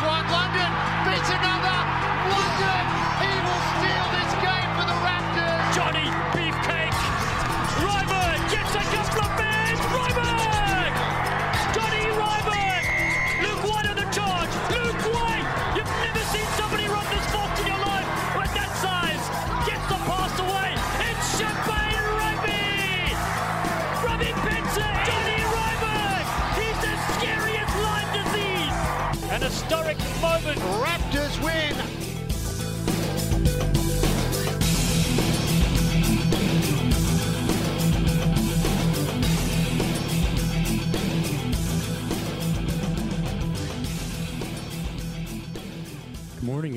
beats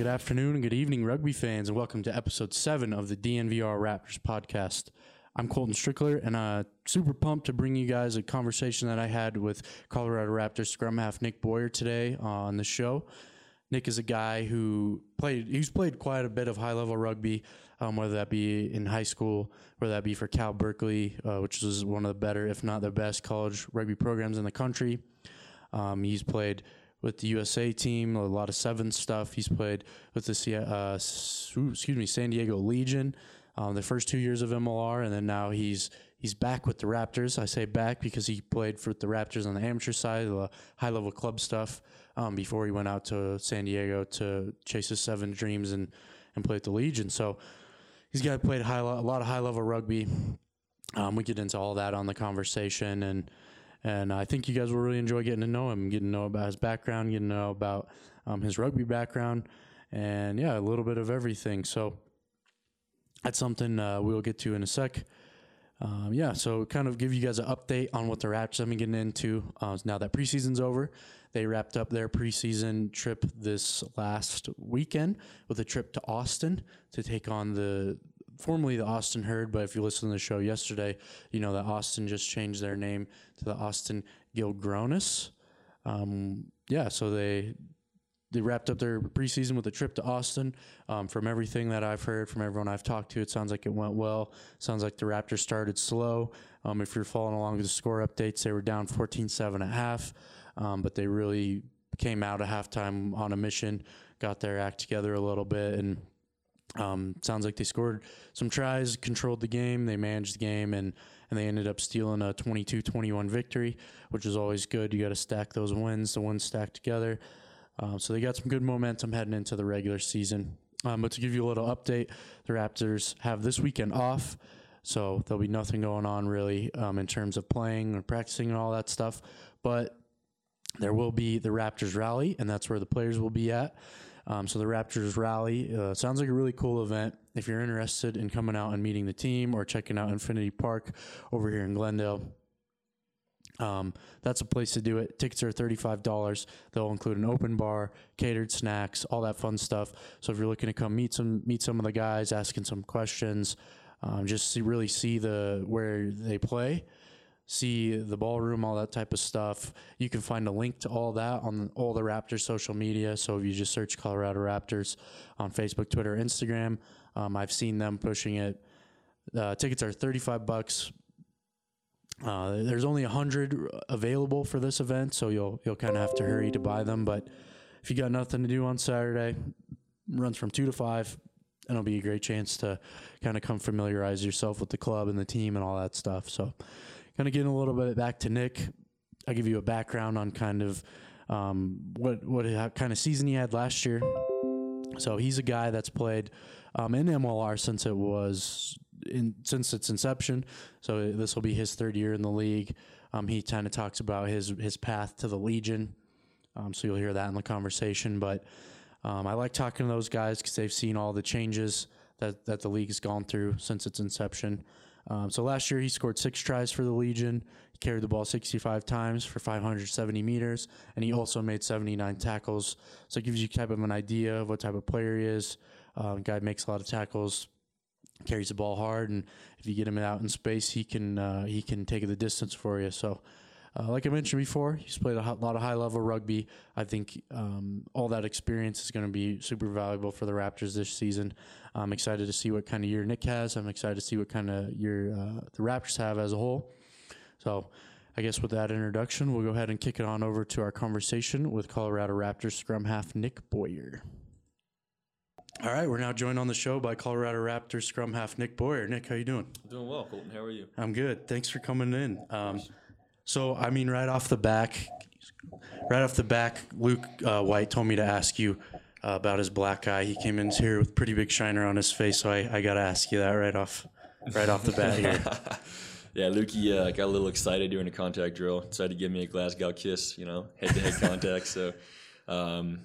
Good afternoon, and good evening, rugby fans, and welcome to episode seven of the DNVR Raptors podcast. I'm Colton Strickler, and uh, super pumped to bring you guys a conversation that I had with Colorado Raptors scrum half Nick Boyer today on the show. Nick is a guy who played, he's played quite a bit of high level rugby, um, whether that be in high school, whether that be for Cal Berkeley, uh, which is one of the better, if not the best, college rugby programs in the country. Um, he's played with the USA team, a lot of seven stuff. He's played with the uh, excuse me San Diego Legion, um, the first two years of MLR, and then now he's he's back with the Raptors. I say back because he played for the Raptors on the amateur side, the high level club stuff, um, before he went out to San Diego to chase his seven dreams and and play at the Legion. So he's got played high, a lot of high level rugby. Um, we get into all that on the conversation and and I think you guys will really enjoy getting to know him, getting to know about his background, getting to know about um, his rugby background, and yeah, a little bit of everything. So that's something uh, we'll get to in a sec. Um, yeah, so kind of give you guys an update on what the Raptors have been getting into uh, now that preseason's over. They wrapped up their preseason trip this last weekend with a trip to Austin to take on the formerly the Austin Herd, but if you listen to the show yesterday, you know that Austin just changed their name to the Austin Gilgronis. Um, yeah, so they they wrapped up their preseason with a trip to Austin. Um, from everything that I've heard from everyone I've talked to, it sounds like it went well. Sounds like the Raptors started slow. Um, if you're following along with the score updates, they were down 14-7 at half, um, but they really came out at halftime on a mission, got their act together a little bit, and um, sounds like they scored some tries, controlled the game, they managed the game, and and they ended up stealing a 22-21 victory, which is always good. You got to stack those wins, the ones stacked together. Um, so they got some good momentum heading into the regular season. Um, but to give you a little update, the Raptors have this weekend off, so there'll be nothing going on really um, in terms of playing or practicing and all that stuff. But there will be the Raptors rally, and that's where the players will be at. Um, so the Raptors rally uh, sounds like a really cool event. If you're interested in coming out and meeting the team or checking out Infinity Park over here in Glendale, um, that's a place to do it. Tickets are thirty-five dollars. They'll include an open bar, catered snacks, all that fun stuff. So if you're looking to come meet some meet some of the guys, asking some questions, um, just see, really see the where they play, see the ballroom, all that type of stuff. You can find a link to all that on all the Raptors social media. So if you just search Colorado Raptors on Facebook, Twitter, Instagram, um, I've seen them pushing it. Uh, tickets are thirty-five bucks. Uh, there's only hundred available for this event, so you'll you'll kind of have to hurry to buy them. But if you got nothing to do on Saturday, runs from two to five, and it'll be a great chance to kind of come familiarize yourself with the club and the team and all that stuff. So, kind of getting a little bit back to Nick. I'll give you a background on kind of um, what what kind of season he had last year. So he's a guy that's played um, in MLR since it was in since its inception. So this will be his third year in the league. Um, he kind of talks about his his path to the Legion. Um, so you'll hear that in the conversation. But um, I like talking to those guys because they've seen all the changes that that the league has gone through since its inception. Um, so last year he scored six tries for the Legion. He carried the ball 65 times for 570 meters, and he also made 79 tackles. So it gives you type of an idea of what type of player he is. Uh, guy makes a lot of tackles, carries the ball hard, and if you get him out in space, he can uh, he can take the distance for you. So. Uh, like I mentioned before, he's played a lot of high level rugby. I think um, all that experience is going to be super valuable for the Raptors this season. I'm excited to see what kind of year Nick has. I'm excited to see what kind of year uh, the Raptors have as a whole. So, I guess with that introduction, we'll go ahead and kick it on over to our conversation with Colorado Raptors scrum half Nick Boyer. All right, we're now joined on the show by Colorado Raptors scrum half Nick Boyer. Nick, how you doing? Doing well, Colton. How are you? I'm good. Thanks for coming in. Um, so, I mean, right off the back, right off the back, Luke uh, White told me to ask you uh, about his black eye. He came in here with pretty big shiner on his face, so I, I got to ask you that right off, right off the bat here. Yeah, Lukey uh, got a little excited during a contact drill. Decided to give me a Glasgow kiss, you know, head-to-head contact. So, um,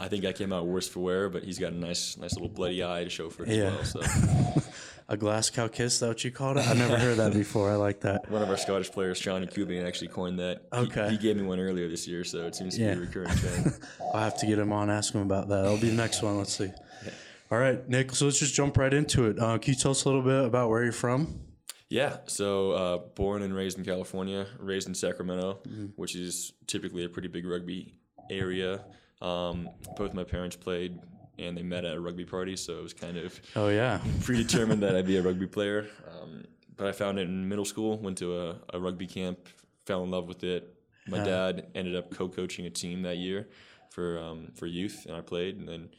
I think I came out worse for wear, but he's got a nice, nice little bloody eye to show for it Yeah. as well. So, A glass cow kiss, that what you called it? I've never heard that before. I like that. one of our Scottish players, Johnny Cuban, actually coined that. He- Okay. He, gave me one earlier this year, so it seems to Yeah. be a recurring trend. I'll have to get him on, ask him about that. That'll be the next one. Let's see. All right, Nick. So let's just jump right into it. Uh, can you tell us a little bit about where you're from? Yeah, so uh, born and raised in California, raised in Sacramento, Mm-hmm. which is typically a pretty big rugby area. Um, both my parents played, and they met at a rugby party, so it was kind of Oh yeah, predetermined that I'd be a rugby player. Um, but I found it in middle school, went to a, a rugby camp, fell in love with it. My Yeah. dad ended up co-coaching a team that year for um, for youth, and I played, and then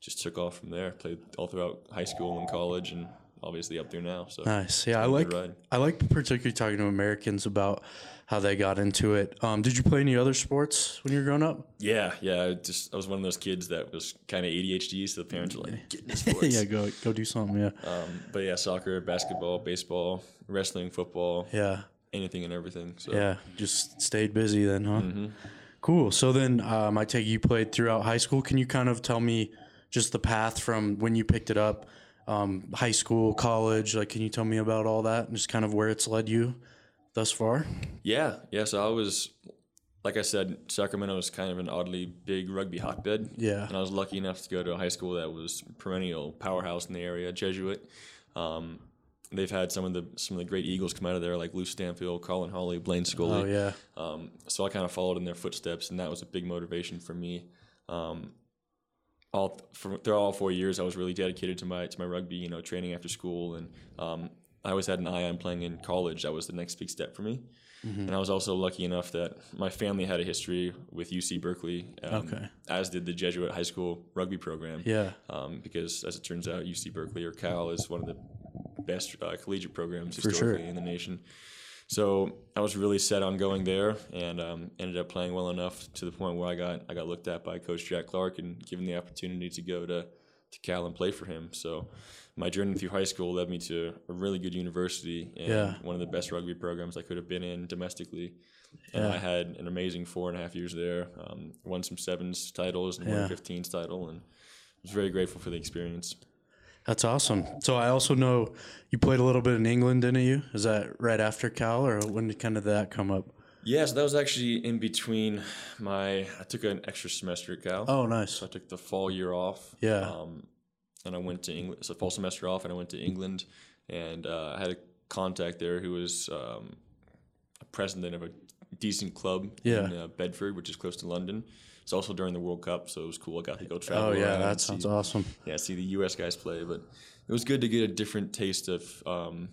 just took off from there. Played all throughout high school and college, and obviously up there now. So nice. Yeah, I like. I like particularly talking to Americans about how they got into it. Um, did you play any other sports when you were growing up? Yeah, yeah. I just I was one of those kids that was kind of ADHD, so the parents were like, "Get into sports." yeah, go go do something. Yeah, Um, but yeah, soccer, basketball, baseball, wrestling, football, yeah, anything and everything. So yeah. Just stayed busy then, huh? Cool. So then, um, I take you played throughout high school. Can you kind of tell me just the path from when you picked it up, um, high school, college? Like, can you tell me about all that and just kind of where it's led you thus far? yeah, yeah. So I was, like I said, Sacramento is kind of an oddly big rugby hotbed. Yeah. And I was lucky enough to go to a high school that was perennial powerhouse in the area, Jesuit. Um, they've had some of the some of the great Eagles come out of there, like Lou Stanfill, Colin Hawley, Blaine Scully. Oh yeah, Um, so I kind of followed in their footsteps, and that was a big motivation for me. Um, all for, throughout all four years, I was really dedicated to my to my rugby, you know, training after school, and um, I always had an eye on playing in college. That was the next big step for me. And I was also lucky enough that my family had a history with UC Berkeley, um, Okay. as did the Jesuit High School rugby program. yeah, Um, because as it turns out, UC Berkeley or Cal is one of the best uh, collegiate programs sure. historically in the nation. So I was really set on going there, and um, ended up playing well enough to the point where I got I got looked at by Coach Jack Clark and given the opportunity to go to to Cal and play for him. So my journey through high school led me to a really good university and Yeah. one of the best rugby programs I could have been in domestically. And Yeah. I had an amazing four and a half years there. Um, won some sevens titles and won a 15s title, and was very grateful for the experience. That's awesome. So I also know you played a little bit in England, didn't you? Is that right after Cal, or when did kind of that come up? Yeah, so that was actually in between my. I took an extra semester at Cal. Oh, nice. So I took the fall year off. Yeah. Um, and I went to England. So fall semester off, and I went to England, and uh, I had a contact there who was um, a president of a decent club Yeah. in uh, Bedford, which is close to London. It's also during the World Cup, so it was cool. I got to go travel. Oh yeah, that sounds see, awesome. Yeah, see the U.S. guys play, but it was good to get a different taste of um,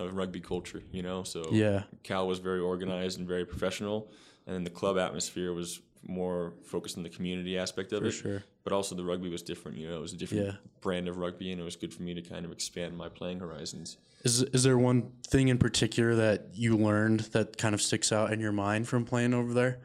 of rugby culture. You know, so Yeah. Cal was very organized and very professional, and the club atmosphere was more focused on the community aspect of For it. sure. But also the rugby was different. You know, it was a different Yeah. brand of rugby, and it was good for me to kind of expand my playing horizons. Is is there one thing in particular that you learned that kind of sticks out in your mind from playing over there?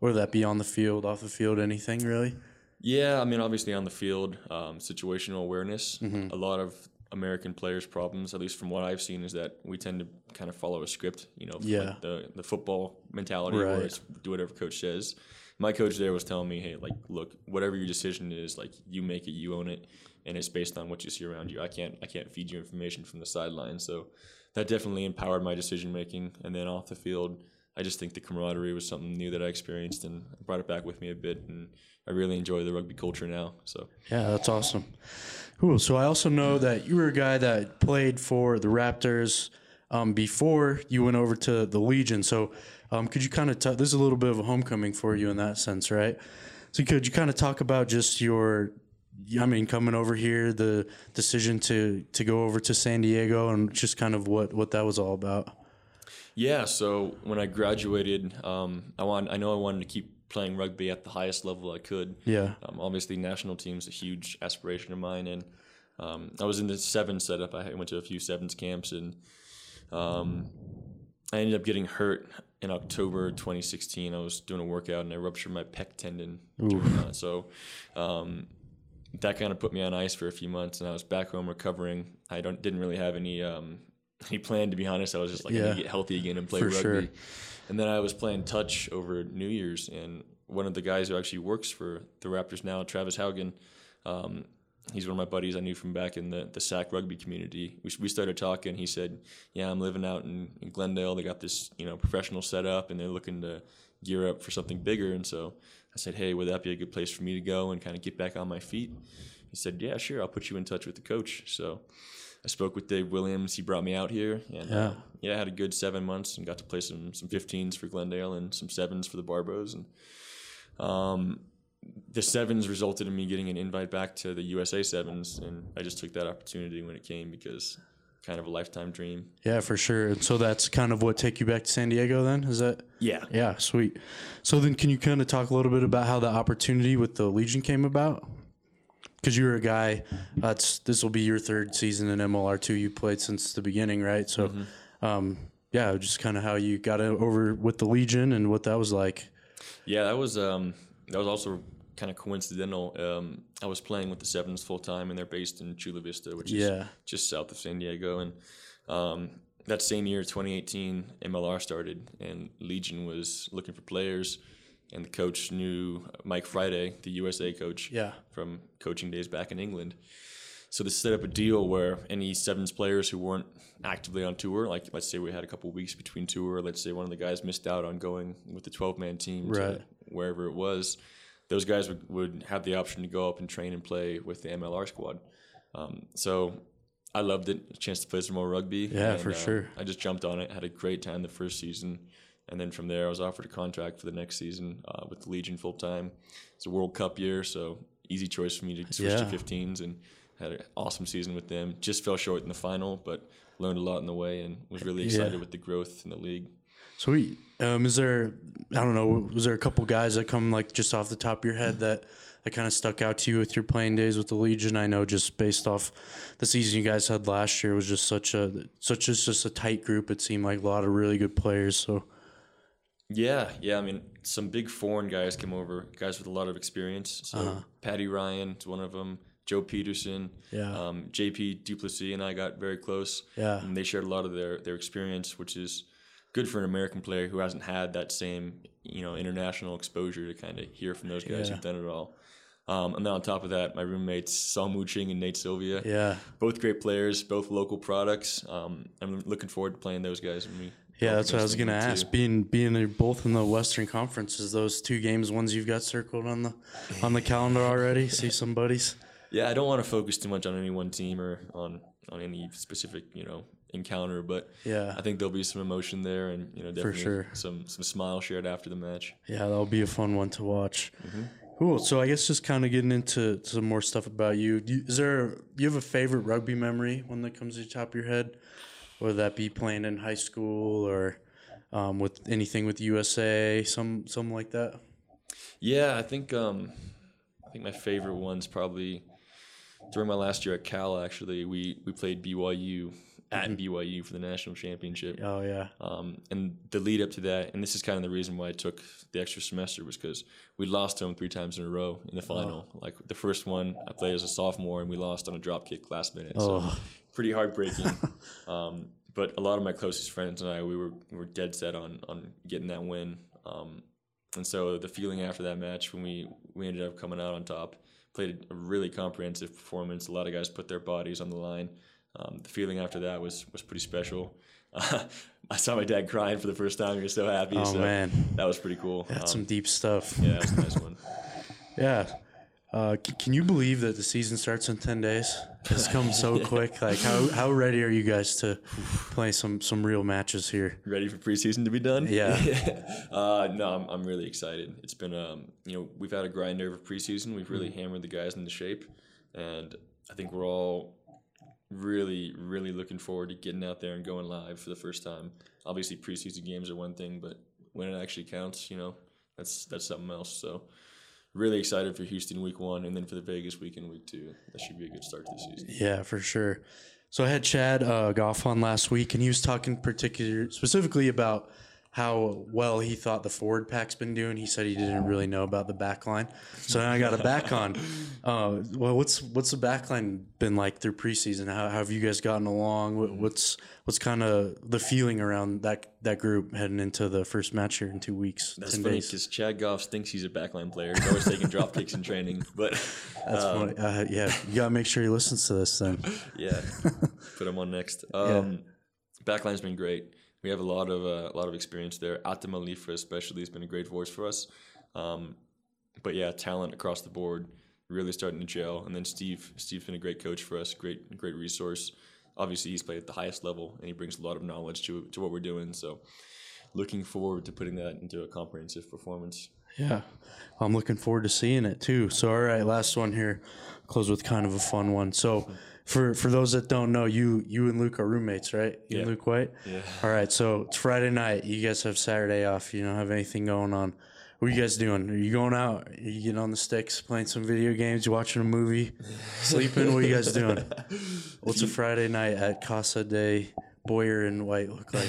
Whether that be on the field, off the field, anything really? Yeah, I mean, obviously on the field, um, situational awareness. Mm-hmm. A lot of American players' problems, at least from what I've seen, is that we tend to kind of follow a script. You know, Yeah. like the the football mentality Right. where it's do whatever coach says. My coach there was telling me, hey, like, look, whatever your decision is, like, you make it, you own it, and it's based on what you see around you. I can't I can't feed you information from the sideline. So that definitely empowered my decision making. And then off the field, I just think the camaraderie was something new that I experienced and brought it back with me a bit. And I really enjoy the rugby culture now. So Yeah, that's awesome. Cool. So I also know that you were a guy that played for the Raptors um, before you went over to the Legion. So um, could you kind of t- this is a little bit of a homecoming for you in that sense, right? So could you kind of talk about just your I mean, coming over here, the decision to to go over to San Diego, and just kind of what what that was all about. Yeah, so when I graduated, um, I want I know I wanted to keep playing rugby at the highest level I could. Yeah. Um, obviously, national team's a huge aspiration of mine, and um, I was in the sevens setup. I went to a few sevens camps, and um, I ended up getting hurt in October 2016. I was doing a workout and I ruptured my pec tendon. So um, that kind of put me on ice for a few months, and I was back home recovering. I don't didn't really have any um, any plan to be honest. I was just like, I need to get healthy again and play For rugby. sure. And then I was playing touch over New Year's, and one of the guys who actually works for the Raptors now, Travis Haugen, um, he's one of my buddies I knew from back in the, the SAC rugby community. We, we started talking. He said, "Yeah, I'm living out in, in Glendale. They got this you know professional setup, and they're looking to gear up for something bigger." And so I said, "Hey, would that be a good place for me to go and kind of get back on my feet?" He said, "Yeah, sure. I'll put you in touch with the coach." So I spoke with Dave Williams. He brought me out here, and Yeah. uh, yeah, I had a good seven months and got to play some some 15s for Glendale and some sevens for the Barbos. And um, the sevens resulted in me getting an invite back to the USA sevens, and I just took that opportunity when it came because kind of a lifetime dream. Yeah, for sure. And so that's kind of what take you back to San Diego then? Is that Yeah, Yeah, sweet. So then can you kind of talk a little bit about how the opportunity with the Legion came about? Cuz you're a guy that's this will be your third season in MLR2 you played since the beginning, right? So um yeah, just kind of how you got over with the Legion and what that was like. Yeah, that was um, that was also kind of coincidental. Um, I was playing with the Sevens full time, and they're based in Chula Vista, which Yeah. is just south of San Diego. And um, that same year, 2018, MLR started, and Legion was looking for players, and the coach knew Mike Friday, the USA coach, Yeah. from coaching days back in England. So to set up a deal where any sevens players who weren't actively on tour, like let's say we had a couple weeks between tour, let's say one of the guys missed out on going with the 12 man team Right. to wherever it was, those guys would, would have the option to go up and train and play with the MLR squad. Um, so I loved it, a chance to play some more rugby. Yeah, and, for uh, sure. I just jumped on it, had a great time the first season. And then from there, I was offered a contract for the next season uh, with the Legion full time. It's a World Cup year, so easy choice for me to switch Yeah. to 15s and had an awesome season with them. Just fell short in the final, but learned a lot in the way and was really excited Yeah. with the growth in the league. Sweet. Um is there I don't know, was there a couple guys that come like just off the top of your head that that kind of stuck out to you with your playing days with the Legion? I know just based off the season you guys had last year was just such a such as just a tight group. It seemed like a lot of really good players. So Yeah, yeah. I mean, some big foreign guys came over, guys with a lot of experience. So Uh-huh. Paddy Ryan is one of them. Joe Pietersen, Yeah. um, JP du Plessis, and I got very close. Yeah. and they shared a lot of their their experience, which is good for an American player who hasn't had that same you know international exposure to kind of hear from those guys Yeah. who've done it all. Um, and then on top of that, my roommates Saul Mooching and Nate Sylvia, yeah. both great players, both local products. Um, I'm looking forward to playing those guys and me. Yeah, that's what I was gonna them, too. ask. Being being both in the Western Conference, is those two games ones you've got circled on the on the calendar already? See some buddies. Yeah, I don't want to focus too much on any one team or on on any specific you know encounter, but Yeah. I think there'll be some emotion there, and you know definitely sure. some some smile shared after the match. Yeah, that'll be a fun one to watch. Mm-hmm. Cool. So I guess just kind of getting into some more stuff about you. Do you is there you have a favorite rugby memory one that comes to the top of your head? Whether that be playing in high school or um, with anything with USA, some something like that. Yeah, I think um, I think my favorite one's probably during my last year at Cal. Actually, we we played BYU at BYU for the national championship. Oh yeah. Um, and the lead up to that, and this is kind of the reason why I took the extra semester, was because we lost to them three times in a row in the final. Like the first one, I played as a sophomore, and we lost on a drop kick last minute. So Oh. Pretty heartbreaking. um, but a lot of my closest friends and I, we were we were dead set on on getting that win. Um, and so the feeling after that match, when we we ended up coming out on top, played a really comprehensive performance. A lot of guys put their bodies on the line. Um, the feeling after that was was pretty special. I saw my dad crying for the first time. He was so happy. Oh, so man. that was pretty cool. That's Um, some deep stuff. yeah, that was a nice one. Yeah. Uh, c- can you believe that the season starts in ten days? It's come so quick. Like, how, how ready are you guys to play some some real matches here? ready for preseason to be done? Yeah. uh, no, I'm, I'm really excited. It's been, um, you know, we've had a grind over preseason. We've really hammered the guys into shape, and I think we're all really, really looking forward to getting out there and going live for the first time. Obviously, preseason games are one thing, but when it actually counts, you know, that's that's something else. So, really excited for Houston week one, and then for the Vegas week weekend week two. That should be a good start to the season. Yeah, for sure. So I had Chad uh, Goff on last week, and he was talking particular specifically about how well he thought the forward pack's been doing. He said he didn't really know about the back line. So now I got a back on. Uh, well, what's what's the back line been like through preseason? How, how have you guys gotten along? What, what's what's kind of the feeling around that that group heading into the first match here in two weeks? That's funny because Chad Goff thinks he's a backline player. He's always taking drop kicks in training, but That's um, funny. Uh, yeah, you gotta make sure he listens to this then. yeah, put him on next. Um, Backline's been great. We have a lot of uh, a lot of experience there. Atam Alifa especially has been a great voice for us. Um, but yeah, talent across the board, really starting to gel. And then Steve, Steve's been a great coach for us, great great resource. Obviously, he's played at the highest level, and he brings a lot of knowledge to to what we're doing. So, looking forward to putting that into a comprehensive performance. Yeah, I'm looking forward to seeing it too. So, all right, last one here. Close with kind of a fun one. So, for for those that don't know, you you and Luke are roommates, right? You and Yeah. Luke White. Yeah. All right, so it's Friday night. You guys have Saturday off. You don't have anything going on. What are you guys doing? Are you going out? Are you getting on the sticks, playing some video games, watching a movie, sleeping? What are you guys doing? What's a Friday night at Casa de Boyer and White look like?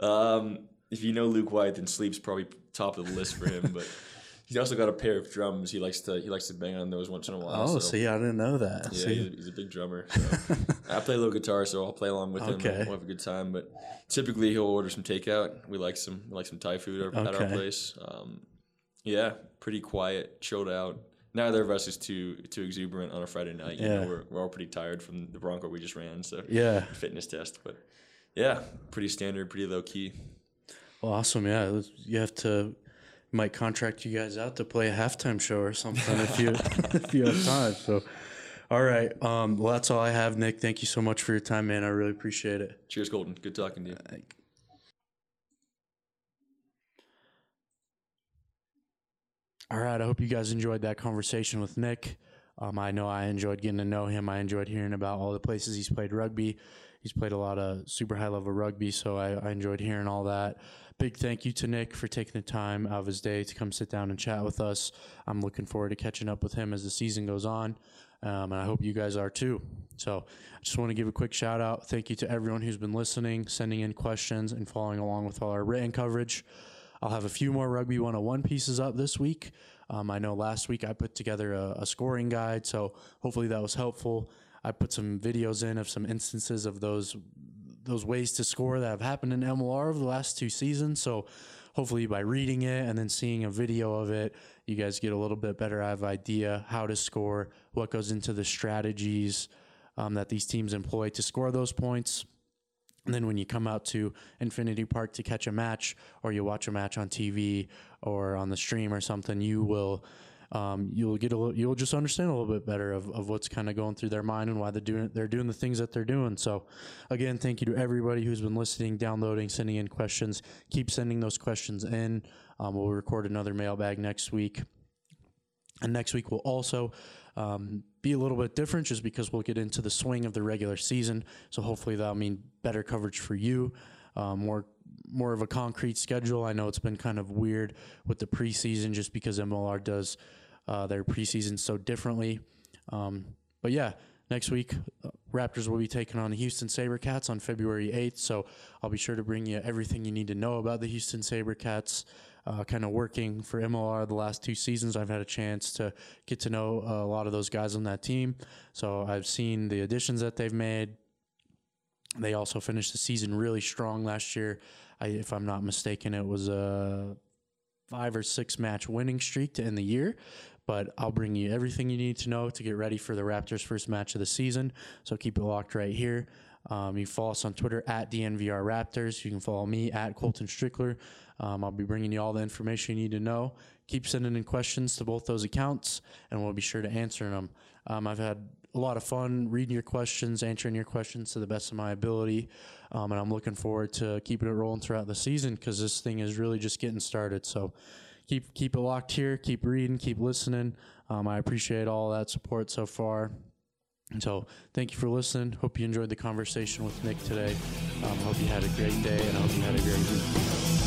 um, if you know Luke White, then sleep's probably top of the list for him. But he's also got a pair of drums. He likes to he likes to bang on those once in a while. Oh, so. see, I didn't know that. Yeah, he's a, he's a big drummer. So. I play a little guitar, so I'll play along with him. Okay. and We'll have a good time. But typically, he'll order some takeout. We like some we like some Thai food at, at our place. Um, yeah, pretty quiet, chilled out. Neither of us is too too exuberant on a Friday night. You Yeah. know, we're, we're all pretty tired from the Bronco we just ran. So Yeah. fitness test, but yeah, pretty standard, pretty low key. Well, awesome. Yeah, you have to might contract you guys out to play a halftime show or something if you if you have time. So, all right. Um, well, that's all I have, Nick. Thank you so much for your time, man. I really appreciate it. Cheers, Colton. Good talking to you. All right. I hope you guys enjoyed that conversation with Nick. Um, I know I enjoyed getting to know him. I enjoyed hearing about all the places he's played rugby. He's played a lot of super high level rugby, so I, I enjoyed hearing all that. Big thank you to Nick for taking the time out of his day to come sit down and chat with us. I'm looking forward to catching up with him as the season goes on, um, and I hope you guys are too. So I just want to give a quick shout out. Thank you to everyone who's been listening, sending in questions, and following along with all our written coverage. I'll have a few more Rugby 101 pieces up this week. Um, I know last week I put together a, a scoring guide, so hopefully that was helpful. I put some videos in of some instances of those those ways to score that have happened in MLR over the last two seasons. So hopefully by reading it and then seeing a video of it, you guys get a little bit better of idea how to score, what goes into the strategies um, that these teams employ to score those points. And then when you come out to Infinity Park to catch a match, or you watch a match on TV or on the stream or something, you will um, you'll get a little, you'll just understand a little bit better of, of what's kind of going through their mind and why they're doing they're doing the things that they're doing. So, again, thank you to everybody who's been listening, downloading, sending in questions. Keep sending those questions in. Um, we'll record another mailbag next week. And next week we'll also um, be a little bit different just because we'll get into the swing of the regular season. So hopefully that'll mean better coverage for you, uh, more more of a concrete schedule. I know it's been kind of weird with the preseason just because MLR does uh, their preseason so differently. Um, but yeah, next week uh, Raptors will be taking on the Houston SaberCats on February 8th. So I'll be sure to bring you everything you need to know about the Houston SaberCats uh, kind of working for MLR the last two seasons. I've had a chance to get to know a lot of those guys on that team. So I've seen the additions that they've made. They also finished the season really strong last year. I, if I'm not mistaken, it was a five or six match winning streak to end the year. But I'll bring you everything you need to know to get ready for the Raptors' first match of the season. So keep it locked right here. Um, you follow us on Twitter at DNVR Raptors. You can follow me at Colton Strickler. Um, I'll be bringing you all the information you need to know. Keep sending in questions to both those accounts, and we'll be sure to answer them. Um, I've had a lot of fun reading your questions, answering your questions to the best of my ability, um, and I'm looking forward to keeping it rolling throughout the season because this thing is really just getting started. So keep keep it locked here, keep reading, keep listening. Um, I appreciate all that support so far. And so, thank you for listening. Hope you enjoyed the conversation with Nick today. Um, hope you had a great day, and I hope you had a great week.